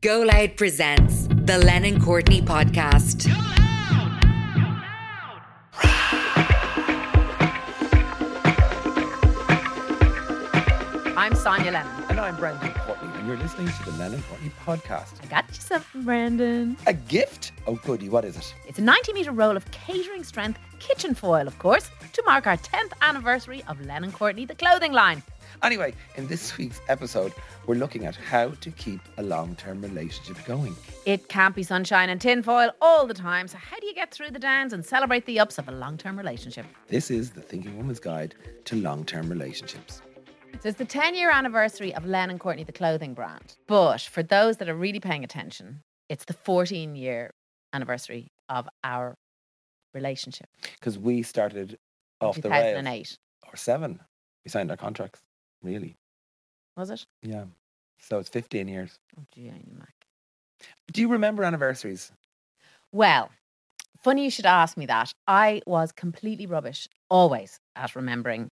GoLoud presents the Lennon Courtney podcast. I'm Sonya Lennon. And I'm Brendan Courtney, and you're listening to the Lennon Courtney podcast. I got you something, Brendan. A gift? Oh, goody, what is it? It's a 90 metre roll of catering strength kitchen foil, of course, to mark our 10th anniversary of Lennon Courtney, the clothing line. Anyway, in this week's episode, we're looking at how to keep a long term relationship going. It can't be sunshine and tinfoil all the time, so how do you get through the downs and celebrate the ups of a long term relationship? This is the Thinking Woman's Guide to Long Term Relationships. So it's the 10 year anniversary of Lennon Courtney, the clothing brand. But for those that are really paying attention, it's the 14 year anniversary of our relationship. Because we started off the rails. 2008. Or seven. We signed our contracts, really. Was it? Yeah. So it's 15 years. Oh, gee, I knew Mac. Do you remember anniversaries? Well, funny you should ask me that. I was completely rubbish, always at remembering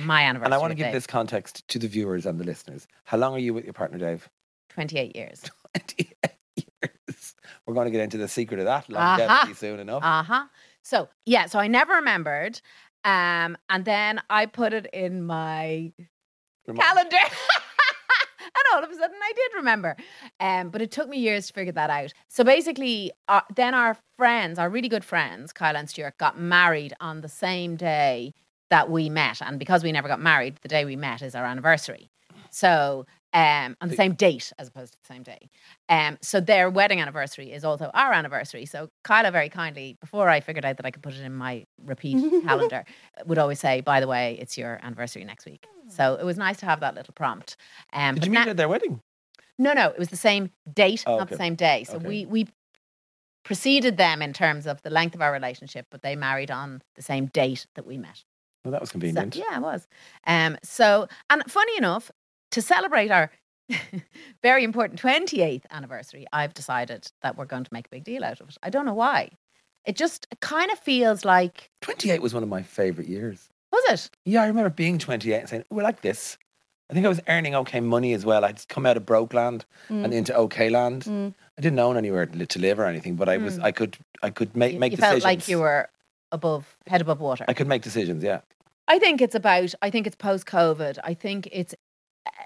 my anniversary. And I want to give Dave. this context to the viewers and the listeners. How long are you with your partner, Dave? 28 years. 28 years. We're going to get into the secret of that longevity soon enough. Uh huh. So, yeah, so I never remembered. Um, and then I put it in my calendar. and all of a sudden I did remember. Um, but it took me years to figure that out. So basically, uh, then our friends, our really good friends, Kyle and Stuart, got married on the same day that we met. And because we never got married, the day we met is our anniversary. So um, on the same date as opposed to the same day. Um, so their wedding anniversary is also our anniversary. So Kyla very kindly, before I figured out that I could put it in my repeat calendar, would always say, by the way, it's your anniversary next week. So it was nice to have that little prompt. Um, Did you meet na- at their wedding? no, no, it was the same date, Oh, not the same day. So Okay. we we preceded them in terms of the length of our relationship, but they married on the same date that we met. Well, that was So- convenient. yeah, it was. Um, so and funny enough, to celebrate our very important 28th anniversary, I've decided that we're going to make a big deal out of it. I don't know why. It just kind of feels like 28 was one of my favorite years. was it? Yeah, I remember being 28 and saying, we're like this. I think I was earning okay money as well. I'd come out of broke land and into okay land. Mm. I didn't own anywhere to to live or anything, but I was Mm. I could I could make You, make you decisions. felt like you were above head above water. I could make decisions. Yeah, I think it's about, I think it's post COVID. I think it's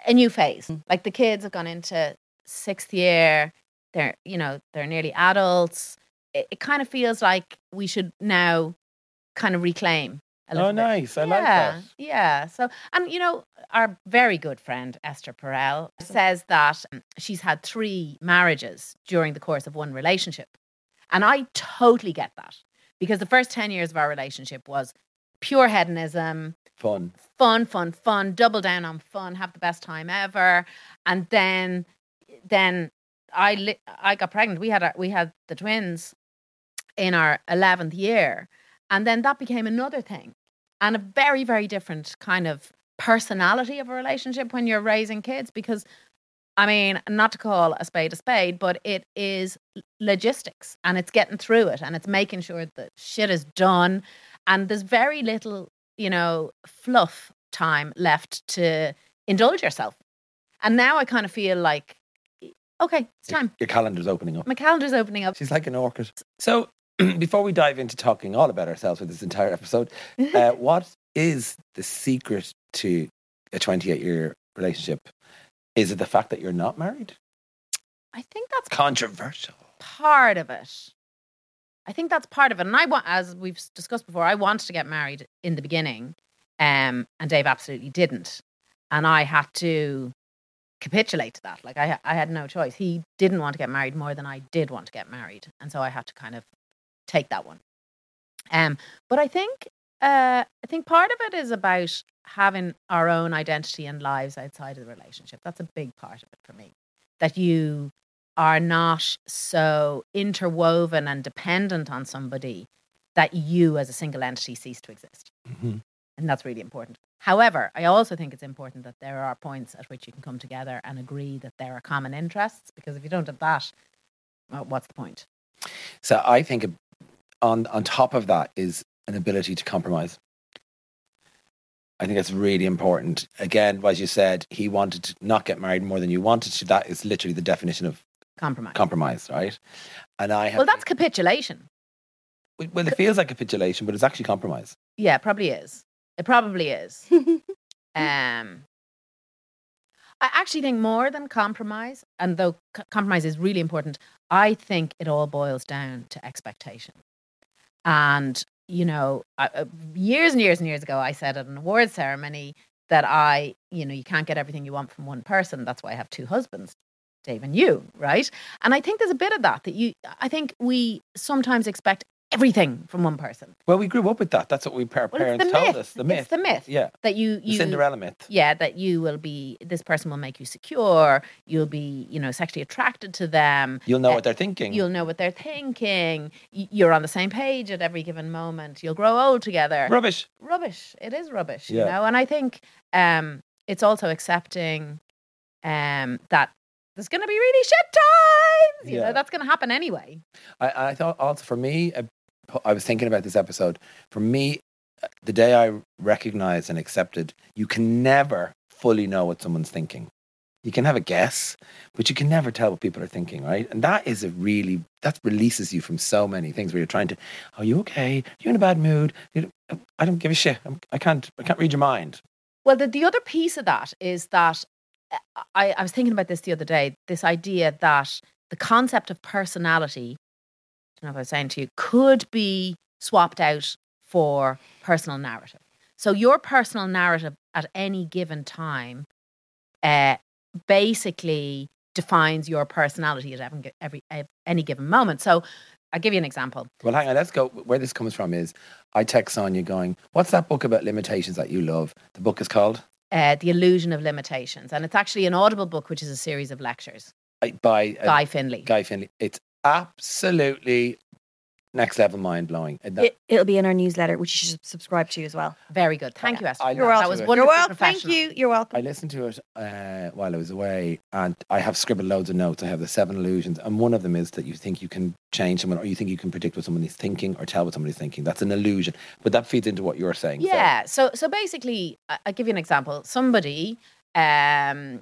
a new phase. Mm. Like the kids have gone into sixth year. They're, you know, they're nearly adults. It, it kind of feels like we should now kind of reclaim a little Oh, bit. nice. I like that. Yeah. So, and you know, our very good friend Esther Perel says that um, she's had three marriages during the course of one relationship. And I totally get that because the first 10 years of our relationship was pure hedonism, fun. fun, fun, fun, double down on fun, have the best time ever. And then, then I I got pregnant. We had our, we had the twins in our 11th year. And then that became another thing and a very, very different kind of personality of a relationship when you're raising kids because I mean, not to call a spade a spade, but it is logistics and it's getting through it and it's making sure that shit is done. And there's very little, you know, fluff time left to indulge yourself. And now I kind of feel like, okay, it's time. Your calendar's opening up. My calendar's opening up. She's like an orchid. So before we dive into talking all about ourselves with this entire episode, uh, what is the secret to a 28 year relationship? Is it the fact that you're not married? I think that's Controversial. part of it. I think that's part of it. And I want, as we've discussed before, I wanted to get married in the beginning, um, and Dave absolutely didn't, and I had to capitulate to that. Like I, I had no choice. He didn't want to get married more than I did want to get married, and so I had to kind of take that one. Um, but I think, uh, I think part of it is about having our own identity and lives outside of the relationship. That's a big part of it for me. That you are not so interwoven and dependent on somebody that you as a single entity cease to exist. Mhm. And that's really important. However, I also think it's important that there are points at which you can come together and agree that there are common interests, because if you don't have that, well, what's the point? So I think on on top of that is an ability to compromise. I think that's really important. Again, as you said, he wanted to not get married more than you wanted to. That is literally the definition of compromise. compromise, right? And I have. well, that's capitulation. well, it feels like capitulation, but it's actually compromise. Yeah, it probably is. It probably is. Um, I actually think more than compromise, and though c- compromise is really important, I think it all boils down to expectation. And, you know, I, uh, years and years and years ago, I said at an award ceremony that I, you know, you can't get everything you want from one person. That's why I have two husbands, Dave and you, right? And I think there's a bit of that, that you, I think we sometimes expect everything from one person. Well, we grew up with that. That's what we our Well, parents told myth. us. The myth. It's the myth. Yeah. That you, The you, Cinderella myth. yeah that you will be this person will make you secure you'll be you know sexually attracted to them You'll know Uh, what they're thinking. you'll know what they're thinking you're on the same page at every given moment you'll grow old together Rubbish. rubbish it is rubbish you Yeah. know and i think um it's also accepting um that there's going to be really shit times you Yeah. know that's going to happen anyway I, I thought also for me, uh, I was thinking about this episode. For me, uh, the day I recognized and accepted, you can never fully know what someone's thinking. You can have a guess, but you can never tell what people are thinking, right? And that is a really that releases you from so many things where you're trying to, are you okay? Are you in a bad mood? I don't give a shit. I'm, I can't. I can't read your mind. Well, the, the other piece of that is that I, I was thinking about this the other day this idea that the concept of personality, I don't know if I was saying to you, could be swapped out for personal narrative. So, your personal narrative at any given time uh, basically defines your personality at every, every, ev- any given moment. So, I'll give you an example. Well, hang on. Let's go. Where this comes from is, I text Sonya going, "What's that book about limitations that you love?" The book is called Uh, the illusion of limitations, and it's actually an audible book, which is a series of lectures. uh, by uh, Guy Finley. Guy Finley. It's absolutely next level mind blowing. It, it'll be in our newsletter, which you should subscribe to as well. Very good. Thank you, Esther. I You're welcome. That was wonderful. You're welcome. Thank you. You're welcome. I listened to it uh, while I was away, and I have scribbled loads of notes. I have the seven illusions, and one of them is that you think you can change someone, or you think you can predict what someone is thinking, or tell what somebody's thinking. That's an illusion, but that feeds into what you're saying. Yeah. So so basically, I- I'll give you an example. Somebody um,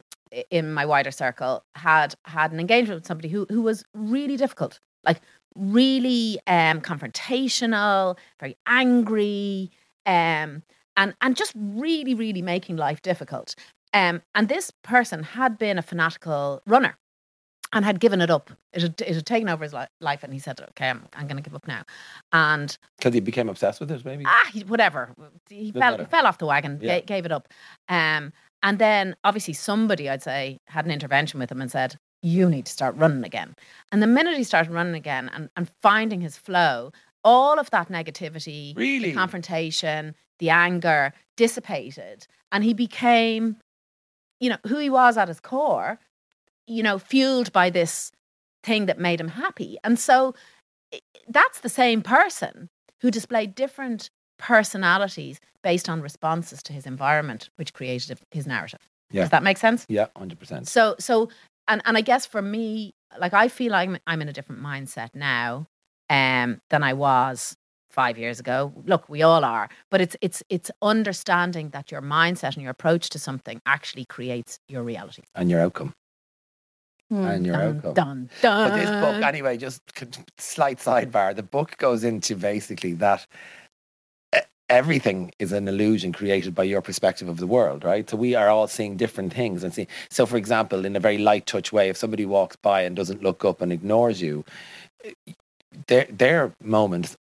in my wider circle had had an engagement with somebody who who was really difficult, like really um, confrontational, very angry, um, and and just really really making life difficult. Um, and this person had been a fanatical runner. And had given it up. It had, it had taken over his li- life, and he said, "Okay, I'm, I'm going to give up now." And because he became obsessed with it, maybe. ah, he, whatever. He Doesn't fell, matter. he fell off the wagon, Yeah. ga- gave it up. Um, and then obviously somebody, I'd say, had an intervention with him and said, you need to start running again. And the minute he started running again and, and finding his flow, all of that negativity, Really? the confrontation, the anger dissipated. And he became, you know, who he was at his core, you know, fueled by this thing that made him happy. And so that's the same person who displayed different personalities based on responses to his environment, which created his narrative. Yeah. Does that make sense? Yeah, hundred percent. So, so, and and I guess for me, like I feel I'm I'm in a different mindset now, um, than I was five years ago. Look, we all are, but it's it's it's understanding that your mindset and your approach to something actually creates your reality. And your outcome, Hmm. and your Dun, outcome. dun, dun. But this book, anyway, just c- slight sidebar. The book goes into basically that everything is an illusion created by your perspective of the world, right? So we are all seeing different things and see. So, for example, in a very light touch way, if somebody walks by and doesn't look up and ignores you, their their moment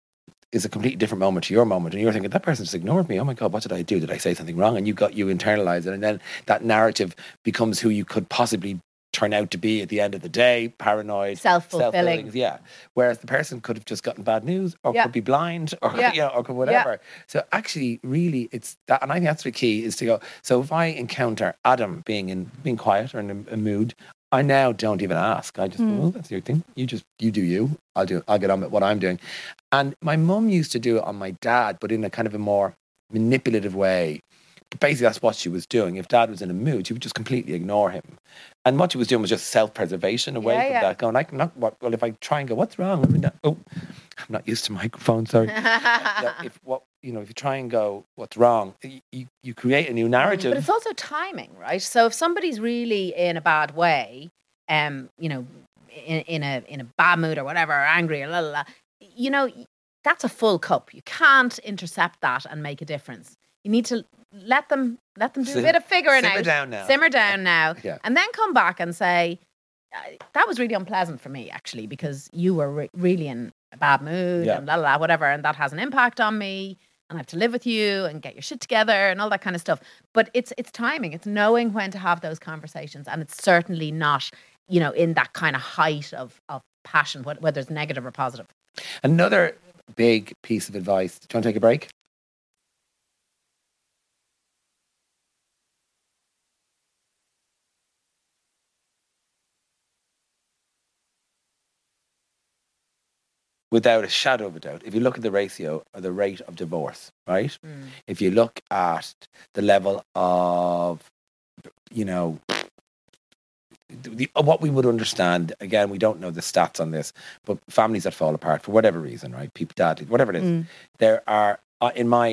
is a completely different moment to your moment, and you're thinking that person just ignored me. Oh my god, what did I do? Did I say something wrong? And you got you internalize it, and then that narrative becomes who you could possibly turn out to be at the end of the day, paranoid, self-fulfilling. self-fulfilling. Yeah. Whereas the person could have just gotten bad news or Yeah. could be blind or Yeah. you know, or could whatever. So actually really it's that and I think that's the key is to go so if I encounter Adam being in being quiet or in a, a mood, I now don't even ask. I just hmm. well, that's your thing. You just you do you. I'll do I'll get on with what I'm doing. And my mum used to do it on my dad, but in a kind of a more manipulative way. Basically, that's what she was doing. If dad was in a mood, she would just completely ignore him. And what she was doing was just self preservation away Yeah, from yeah. that. Going, I can not, what, well, if I try and go, what's wrong? I mean, oh, I'm not used to microphones, sorry. If what, you know, if you try and go, what's wrong, you, you, you create a new narrative. But it's also timing, right? So if somebody's really in a bad way, um, you know, in, in a in a bad mood or whatever, or angry or la la la, you know, that's a full cup. You can't intercept that and make a difference. You need to let them let them do Sim- a bit of figuring simmer out. down now. Simmer down now. Yeah. And then come back and say, uh, that was really unpleasant for me, actually, because you were re- really in a bad mood Yeah. and la la la, whatever. And that has an impact on me. And I have to live with you and get your shit together and all that kind of stuff. But it's it's timing. It's knowing when to have those conversations. And it's certainly not, you know, in that kind of height of of passion, whether it's negative or positive. Another big piece of advice. Do you want to take a break? Without a shadow of a doubt, if you look at the ratio or the rate of divorce, right? If you look at the level of, you know, the, what we would understand, again, we don't know the stats on this, but families that fall apart for whatever reason, right? People, dad, whatever it is, Mm. there are uh, in my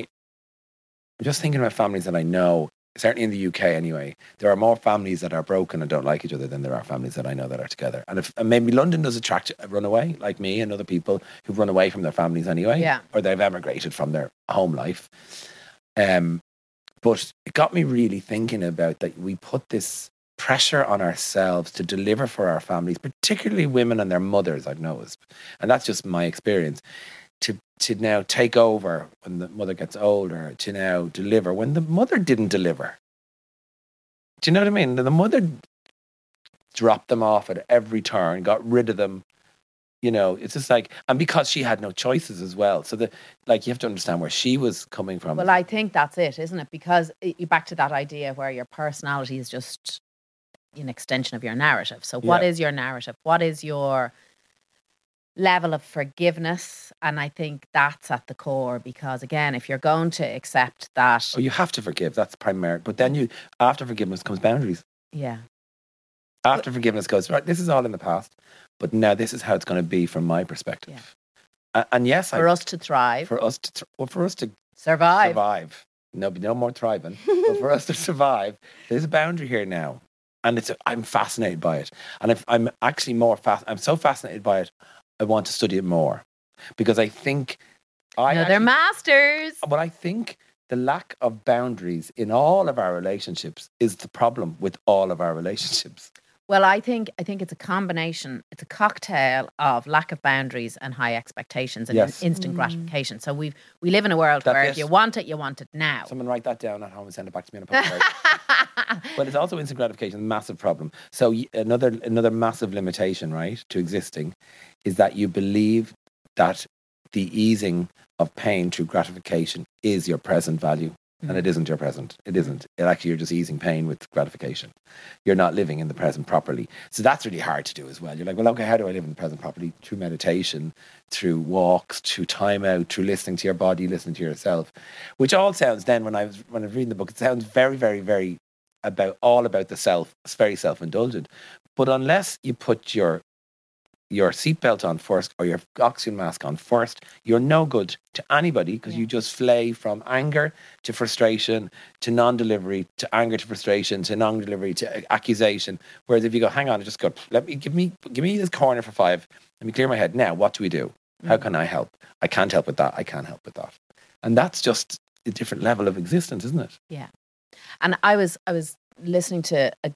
I'm just thinking about families that I know certainly in the UK anyway there are more families that are broken and don't like each other than there are families that I know that are together. And if and maybe London does attract a runaway like me and other people who've run away from their families anyway Yeah. or they've emigrated from their home life. Um but it got me really thinking about that we put this pressure on ourselves to deliver for our families particularly women and their mothers I've noticed. And that's just my experience to now take over when the mother gets older to now deliver when the mother didn't deliver do you know what i mean the mother dropped them off at every turn got rid of them you know it's just like and because she had no choices as well so the like you have to understand where she was coming from Well, I think that's it, isn't it? Because you back to that idea where your personality is just an extension of your narrative. So, what Yeah. is your narrative? What is your level of forgiveness? And I think that's at the core because, again, if you're going to accept that, oh you have to forgive that's primary but then you after forgiveness comes boundaries yeah, after forgiveness goes right this is all in the past but now this is how it's going to be from my perspective A- and yes for I, us to thrive, for us to well, for us to survive. survive. No, no more thriving. but for us to survive, there's a boundary here now, and it's. I'm fascinated by it, and if I'm actually more fast. I'm so fascinated by it. I want to study it more because I think I. no, they're actually- masters. but I think the lack of boundaries in all of our relationships is the problem with all of our relationships. Well, I think I think it's a combination. It's a cocktail of lack of boundaries and high expectations and Yes. instant Mm. gratification. So we we live in a world That where bit. if you want it, you want it now. Someone write that down at home and send it back to me on a postcard. but it's also instant gratification, a massive problem. So another another massive limitation, right, to existing, is that you believe that the easing of pain through gratification is your present value, and it mm-hmm. isn't your present. It isn't. It actually you're just easing pain with gratification. You're not living in the present properly. So that's really hard to do as well. You're like, well, okay, how do I live in the present properly? Through meditation, through walks, through time out, through listening to your body, listening to yourself, which all sounds then when I was when I was reading the book, it sounds very, very, very about all about the self. It's very self indulgent. But unless you put your your seatbelt on first or your oxygen mask on first, you're no good to anybody because you just flay from anger to frustration to non-delivery to anger to frustration to non-delivery to uh, accusation. Whereas if you go, hang on, just go, let me give me give me this corner for five. Let me clear my head. Now, what do we do? How mm. can I help? I can't help with that. I can't help with that. And that's just a different level of existence, isn't it? And I was I was listening to a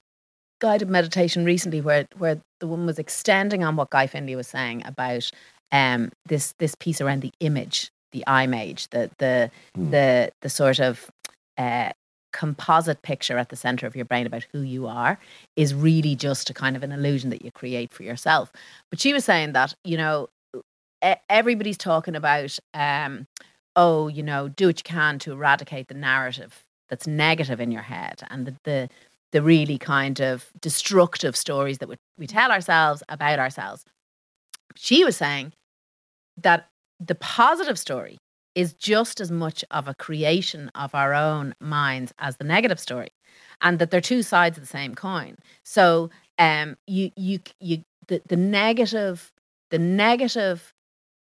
guided meditation recently where where the woman was extending on what Guy Finley was saying about um this this piece around the image, the image, the the Mm. the the sort of uh composite picture at the center of your brain about who you are is really just a kind of an illusion that you create for yourself. But she was saying that, you know, everybody's talking about um oh, you know, do what you can to eradicate the narrative that's negative in your head and the the, the really kind of destructive stories that we, we tell ourselves about ourselves. She was saying that the positive story is just as much of a creation of our own minds as the negative story and that they're two sides of the same coin so um you you you the, the negative the negative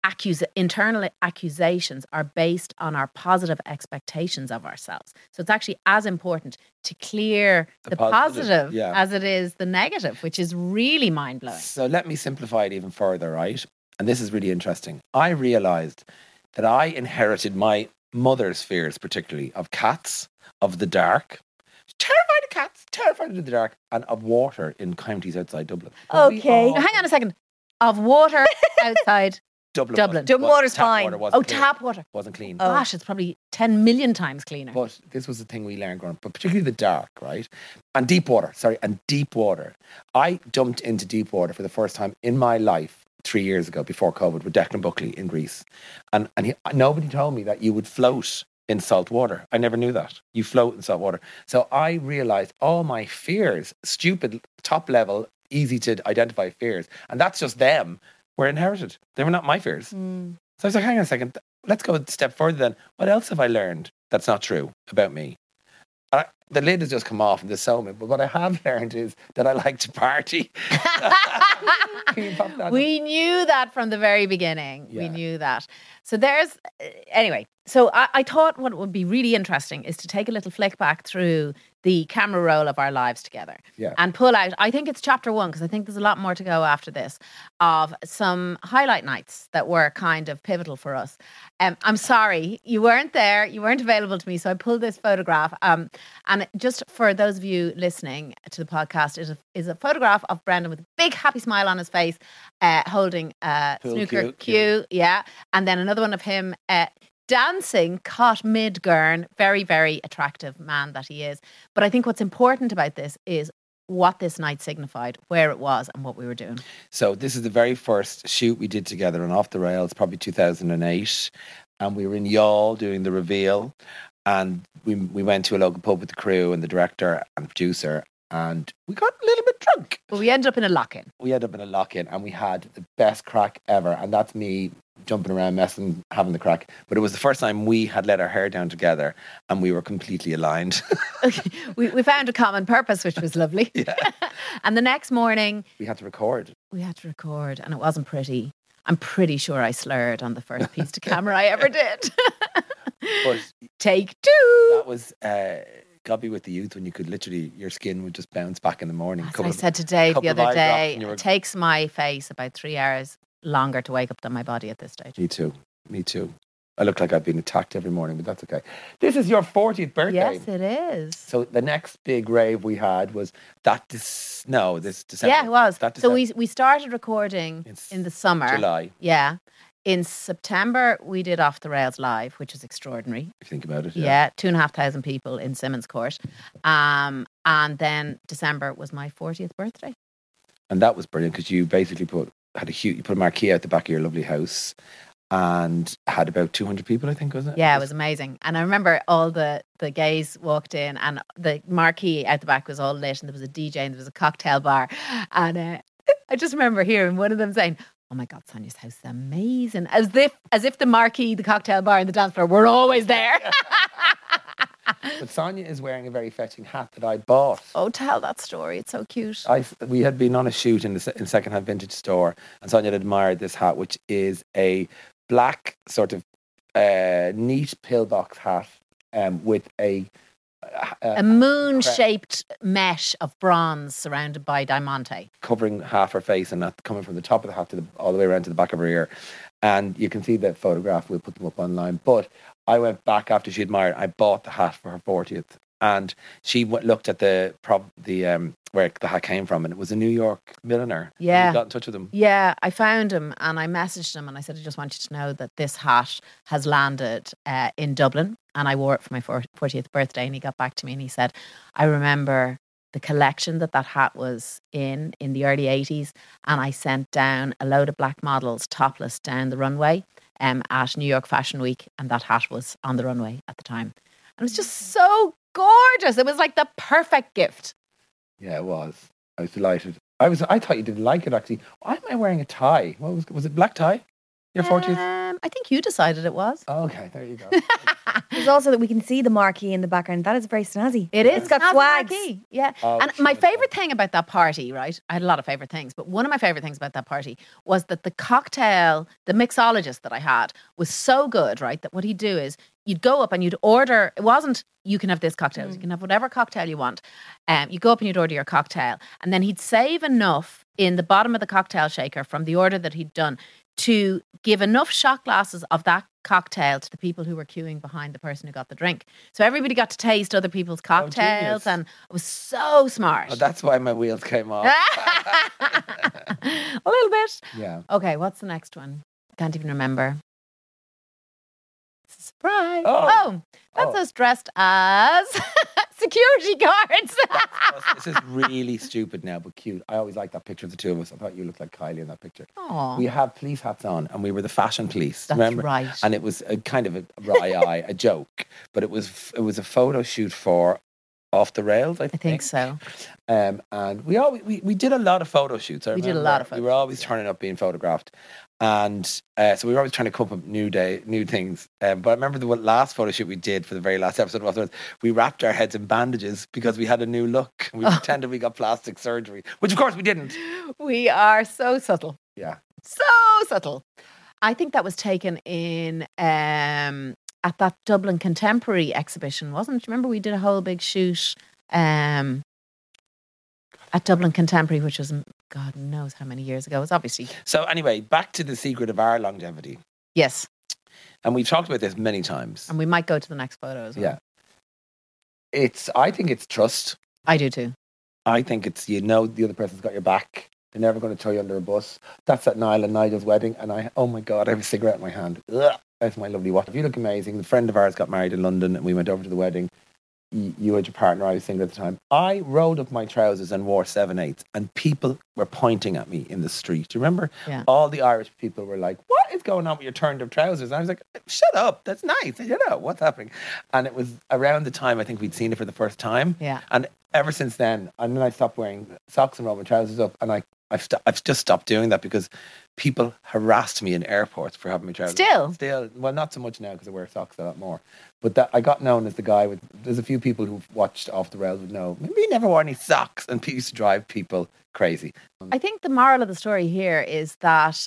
accus- internal accusations are based on our positive expectations of ourselves. So it's actually as important to clear The the, positive, positive, yeah. as it is the negative, which is really mind blowing. So let me simplify it even further, right? And this is really interesting. I realized that I inherited my mother's fears, particularly of cats, of the dark, terrified of cats, terrified of the dark, and of water in counties outside Dublin. Okay. all- hang on a second. Of water outside. Dublin. Dublin. wasn't- Dublin water's tap fine. Water wasn't Oh, clean, tap water. wasn't clean. Oh. Gosh, it's probably 10 million times cleaner. But this was the thing we learned growing up, but particularly the dark, right? And deep water, sorry, and deep water. I jumped into deep water for the first time in my life three years ago before COVID with Declan Buckley in Greece. And, and he, nobody told me that you would float in salt water. I never knew that. You float in salt water. So I realized all my fears, stupid, top level, easy to identify fears, and that's just them, were inherited. They were not my fears. Mm. So I was like, hang on a second, let's go a step further then. What else have I learned that's not true about me? I, the lid has just come off and there's so many, but what I have learned is that I like to party. We knew that from the very beginning. We knew that. So there's, anyway, so I, I thought what would be really interesting is to take a little flick back through the camera roll of our lives together Yeah. and pull out, I think it's chapter one, because I think there's a lot more to go after this, of some highlight nights that were kind of pivotal for us. Um, I'm sorry, you weren't there, you weren't available to me, so I pulled this photograph. Um, and just for those of you listening to the podcast, it is a, is a photograph of Brendan with a big happy smile on his face, uh, holding a Pool snooker cue, cue, yeah, and then another one of him uh, dancing caught mid gurn. Very, very attractive man that he is. But I think what's important about this is what this night signified, where it was, and what we were doing. So this is the very first shoot we did together on Off the Rails, probably 2008. And we were in Youghal doing the reveal. And we, we went to a local pub with the crew and the director and producer. And we got a little bit drunk. But we ended up in a lock in. we ended up in a lock in and we had the best crack ever. And that's me jumping around, messing, having the crack. But it was the first time we had let our hair down together and we were completely aligned. we, we found a common purpose, which was lovely. yeah. and the next morning, We had to record. we had to record, and it wasn't pretty. I'm pretty sure I slurred on the first piece to camera I ever did. But Take two. that was uh, me with the youth when you could literally, your skin would just bounce back in the morning. As I of- said today, the other day, were- it takes my face about three hours longer to wake up than my body at this stage. Me too. Me too. I look like I've been attacked every morning, but that's okay. This is your 40th birthday. Yes, it is. So the next big rave we had was that this no, this December. yeah, it was. That So we we started recording It's in the summer. July, Yeah. In September, we did Off the Rails live, which is extraordinary. if you think about it. Yeah, two and a half thousand people in Simmonscourt. Um, and then December was my 40th birthday. And that was brilliant because you basically put had a huge you put a marquee out the back of your lovely house and had about 200 people, I think, was it? Yeah, it was amazing. And I remember all the the gays walked in, and the marquee out the back was all lit, and there was a DJ, and there was a cocktail bar, and uh, I just remember hearing one of them saying. Oh my God, Sonya's house is amazing. As if as if the marquee, the cocktail bar, and the dance floor were always there. But Sonya is wearing a very fetching hat that I bought. oh, tell that story. It's so cute. I, we had been on a shoot in the se- in second-hand vintage store, and Sonya had admired this hat, which is a black sort of uh, neat pillbox hat um, with a, a, a moon shaped mesh of bronze surrounded by diamante. covering half her face and that coming from the top of the hat to the, all the way around to the back of her ear. And you can see the photograph. We'll put them up online. But I went back after she admired. I bought the hat for her fortieth, and she w- looked at the prop, the um, where the hat came from, and it was a New York milliner. Have you Yeah. got in touch with them. Yeah, I found him and I messaged him and I said, I just want you to know that this hat has landed uh, in Dublin and I wore it for my 40th birthday. And he got back to me and he said, I remember the collection that that hat was in in the early 80s. And I sent down a load of black models topless down the runway um, at New York Fashion Week. And that hat was on the runway at the time. And it was just so gorgeous. It was like the perfect gift. Yeah, it was. I was delighted. I was. I thought you didn't like it actually. Why am I wearing a tie? What was? Was it black tie? Your fortieth? Um, Um, I think you decided it was. Okay, there you go. There's also that we can see the marquee in the background. That is very snazzy. It is. It's got Snazzy flags. Marquee. Yeah. Oh, and my shit. favorite thing about that party, right? I had a lot of favorite things, but one of my favorite things about that party was that the cocktail, the mixologist that I had was so good, right? That what he'd do is you'd go up and you'd order. It wasn't you can have this cocktail, you can have whatever cocktail you want. Um, you go up and you'd order your cocktail, and then he'd save enough in the bottom of the cocktail shaker from the order that he'd done to give enough shot glasses of that cocktail to the people who were queuing behind the person who got the drink. So everybody got to taste other people's oh, cocktails, genius. and it was so smart. Oh, that's why my wheels came off. a little bit. yeah. Okay, what's the next one? Can't even remember. It's a surprise. Oh. Oh, that's Oh. us dressed as security guards. this is really stupid now, but cute. I always liked that picture of the two of us. I thought you looked like Kylie in that picture. Oh, We had police hats on, and we were the fashion police. that's remember? right. And it was a kind of a wry eye, a joke, but it was it was a photo shoot for off the rails. I I think. think so. Um, and we all we, we did a lot of photo shoots. I We did a lot of We were always turning up being photographed, and uh, so we were always trying to come up with new day, new things. Um, but I remember the last photo shoot we did for the very last episode was was we wrapped our heads in bandages because we had a new look. We Oh. pretended we got plastic surgery, which of course we didn't. We are so subtle. Yeah. So subtle. I think that was taken in um, at that Dublin Contemporary exhibition, wasn't it? Remember we did a whole big shoot um, at Dublin Contemporary, which was God knows how many years ago. It was obviously So anyway, back to the secret of our longevity, yes, and we've talked about this many times. and we might go to the next photo as well. Yeah. It's I think it's trust. I do too. I think it's you know the other person's got your back. They're never going to throw you under a bus. That's at Niall and Nigel's wedding, and I oh my god, I have a cigarette in my hand. Ugh, that's my lovely watch. You look amazing. The friend of ours got married in London, and we went over to the wedding. You, you and your partner, I was single at the time. I rolled up my trousers and wore seven eighths, and people were pointing at me in the street. Do you remember? Yeah. All the Irish people were like, "What is going on with your turned up trousers?" And I was like, "Shut up, that's nice. You know what's happening." And it was around the time I think we'd seen it for the first time. Yeah. And ever since then, and then I stopped wearing socks and rolled my trousers up, and I I've st- I've just stopped doing that because people harassed me in airports for having my trousers. Still? still, well, not so much now because I wear socks a lot more. But that I got known as the guy with. There's a few people who've watched Off the Rails would know. Maybe he never wore any socks, and people used to drive people crazy. I think the moral of the story here is that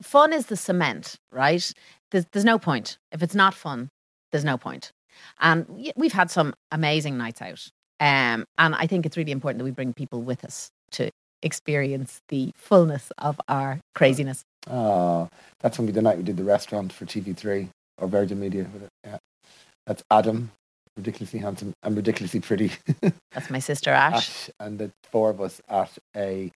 fun is the cement, right? There's, there's no point. If it's not fun, there's no point. And we've had some amazing nights out. Um, and I think it's really important that we bring people with us to experience the fullness of our craziness. Oh, that's when we the night we did the restaurant for TV3 or Virgin Media. with it, Yeah, that's Adam, ridiculously handsome and ridiculously pretty. That's my sister Ash. Ash and the four of us at a.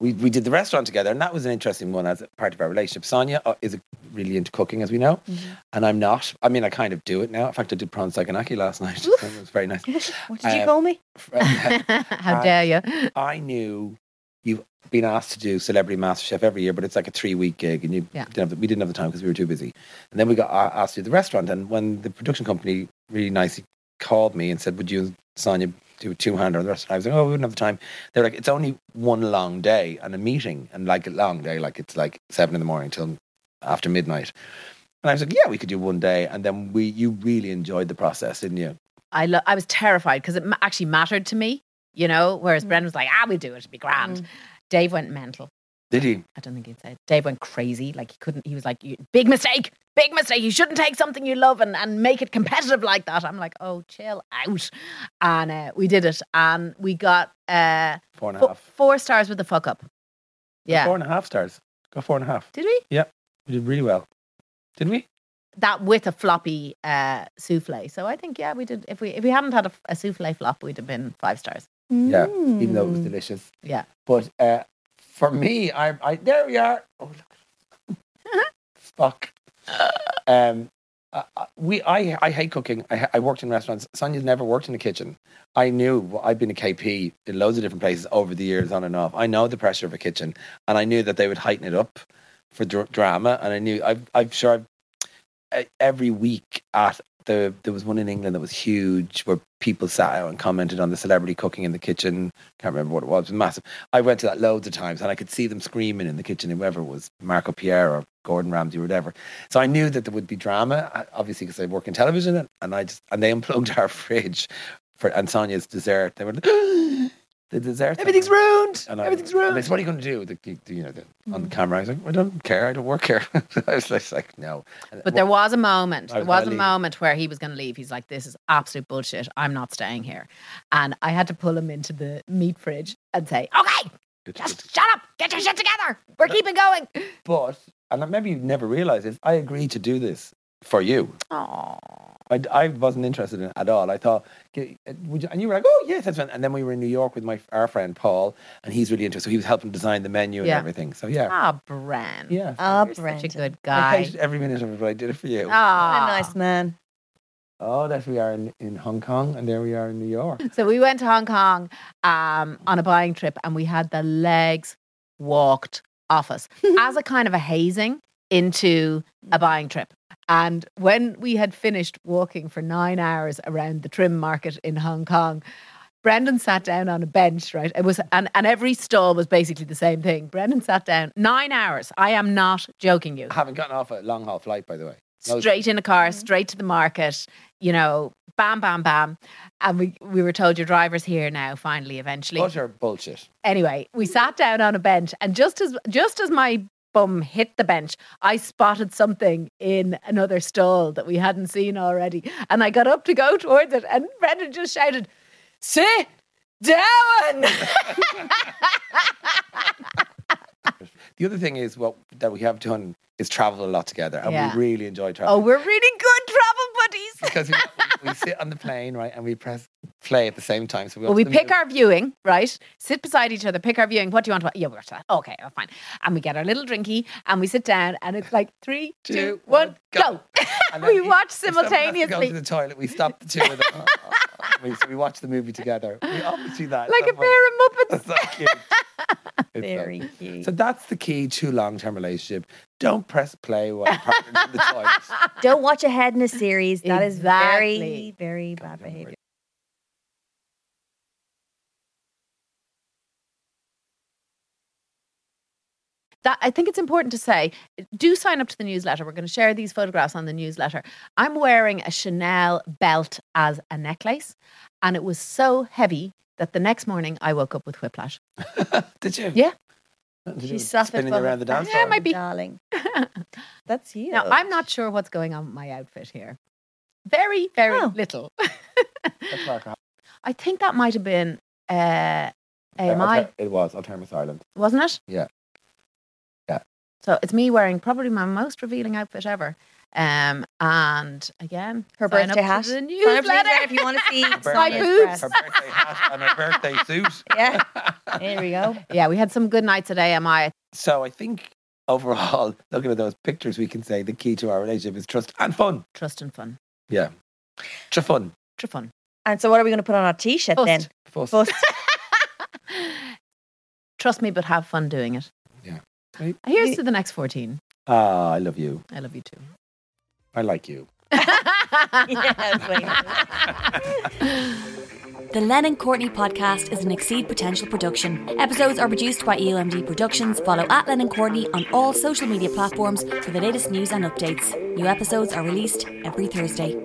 We, we did the restaurant together, and that was an interesting one as a part of our relationship. Sonya uh, is really into cooking, as we know, and I'm not. I mean, I kind of do it now. In fact, I did prawn saganaki last night. It was very nice. What did you Um, call me? How Uh, dare you? I knew you've been asked to do Celebrity MasterChef every year, but it's like a three week gig, and you Yeah. didn't the, we didn't have the time because we were too busy. And then we got asked to do the restaurant, and when the production company really nicely called me and said, "Would you, and Sonya, do a two hander on the restaurant?" I was like, "Oh, we wouldn't have the time." They're like, "It's only one long day and a meeting, and like a long day, like it's like seven in the morning till after midnight." And I was like, "Yeah, we could do one day." And then we, you really enjoyed the process, didn't you? I, lo- I was terrified because it ma- actually mattered to me, you know, whereas Mm. Brendan was like, ah, we'll do it, it'll be grand. Mm. Dave went mental. Did he? I don't think he'd say it. Dave went crazy. Like he couldn't, he was like, big mistake, big mistake. You shouldn't take something you love and, and make it competitive like that. I'm like, oh, chill out. And uh, we did it. And we got uh, Four and a fo- half. four stars with the fuck up. Yeah. Four and a half stars. Got four and a half. Did we? Yeah. We did really well. Didn't we? That with a floppy uh, souffle. So I think, yeah, we did. If we if we hadn't had a, a souffle flop, we'd have been five stars. Yeah, Even though it was Mm. delicious. Yeah. But uh, for me, I'm. I there we are. Oh, look. Spock. Um, I- I- we I I hate cooking. I, I worked in restaurants. Sonya's never worked in a kitchen. I knew I've been a KP in loads of different places over the years, on and off. I know the pressure of a kitchen, and I knew that they would heighten it up for dr- drama. And I knew I've I'm sure I've, every week at the there was one in England that was huge where people sat out and commented on the celebrity cooking in the kitchen. Can't remember what it was. It was massive. I went to that loads of times and I could see them screaming in the kitchen, whoever was Marco Pierre or Gordon Ramsay or whatever. So I knew that there would be drama, uh, obviously because I work in television, and- I just and they unplugged our fridge for and Sonya's dessert. They were the dessert. Everything's ruined. And I- Everything's And they ruined. said, "What are you going to do?" The, the- you know, the, on the mm. camera. I was like, "I don't care. I don't work here." I was just like, "No." And- But there was a moment. I There was was a leave. moment where he was going to leave. He's like, "This is absolute bullshit. I'm not staying here." And I had to pull him into the meat fridge and say, "Okay, just shut up. Get your shit together. We're keeping going." But and maybe you never realised this. I agreed to do this for you. Oh, I, I wasn't interested in it at all. I thought, would you, and you were like, oh yes, that's fine. And then we were in New York with my our friend Paul, and he's really interested. So he was helping design the menu and Yeah. everything. So yeah, ah, Bran. yeah. Ah, You're such a Brendan. good I guy. hated every minute of it, but I did it for you. What Ah, a nice man. Oh, that we are in, in Hong Kong, and there we are in New York. So we went to Hong Kong um, on a buying trip, and we had the legs walked off us as a kind of a hazing into a buying trip. And when we had finished walking for nine hours around the trim market in Hong Kong, Brendan sat down on a bench, right? It was, and, and every stall was basically the same thing. Brendan sat down nine hours. I am not joking you. I haven't gotten off a long haul flight, by the way. No, Straight in a car, mm-hmm. straight to the market, you know, bam, bam, bam. And we, we were told your driver's here now, finally, eventually utter bullshit. anyway, we sat down on a bench, and just as just as my bum hit the bench, I spotted something in another stall that we hadn't seen already, and I got up to go towards it, and Brendan just shouted, "Sit down!" The other thing is what that we have done is travel a lot together, and Yeah. we really enjoy travel. oh, we're really good travel buddies. because we, we, sit on the plane, right, and we press play at the same time. So we, Well, we pick our viewing, right? Sit beside each other, pick our viewing. What do you want to watch? Yeah, we watch that. Okay, oh, fine. And we get our little drinky and we sit down and it's like three, two, Two, one, go. go. We watch simultaneously. Go to the toilet. We stop the two of them. we, so we watch the movie together. We always do that. like So a pair of Muppets. It's so cute. It's so Very cute. cute. So that's the key to long-term relationship. Don't press play while your partner's in the toilet. Don't watch ahead in a series. That is Exactly. very, very bad behavior. that I think it's important to say do sign up to the newsletter. We're going to share these photographs on the newsletter. I'm wearing a Chanel belt as a necklace, and it was so heavy that the next morning I woke up with whiplash. Did you? Yeah. Did you She's suffered spinning from around the dance Yeah, floor? it might be- Darling. That's you. Now, I'm not sure what's going on with my outfit here. Very, very Oh. little. That's Mark. I think that might have been uh, AMI, Alter- It was Alternative Ireland. wasn't it? Yeah. Yeah. So it's me wearing probably my most revealing outfit ever. Um, and again, Her sign up birthday to hat. The Sign up to the newsletter. newsletter if you want to see Her My birthday, boobs. her birthday hat and her birthday suit. Yeah, there we go. yeah, we had some good nights at AMI. So I think overall, looking at those pictures, we can say the key to our relationship is trust and fun. Trust and fun. Yeah. Trust fun. Trust fun. And so, what are we going to put on our t-shirt Bust. then? Fuss. Bust. Trust me, but have fun doing it. Yeah. Right. Here's to the next 14. Ah, I love you. I love you too. I like you. Yeah, that's what The Lennon Courtney podcast is an Exceed Potential production. Episodes are produced by EOMD Productions. Follow at Lennon Courtney on all social media platforms for the latest news and updates. New episodes are released every Thursday.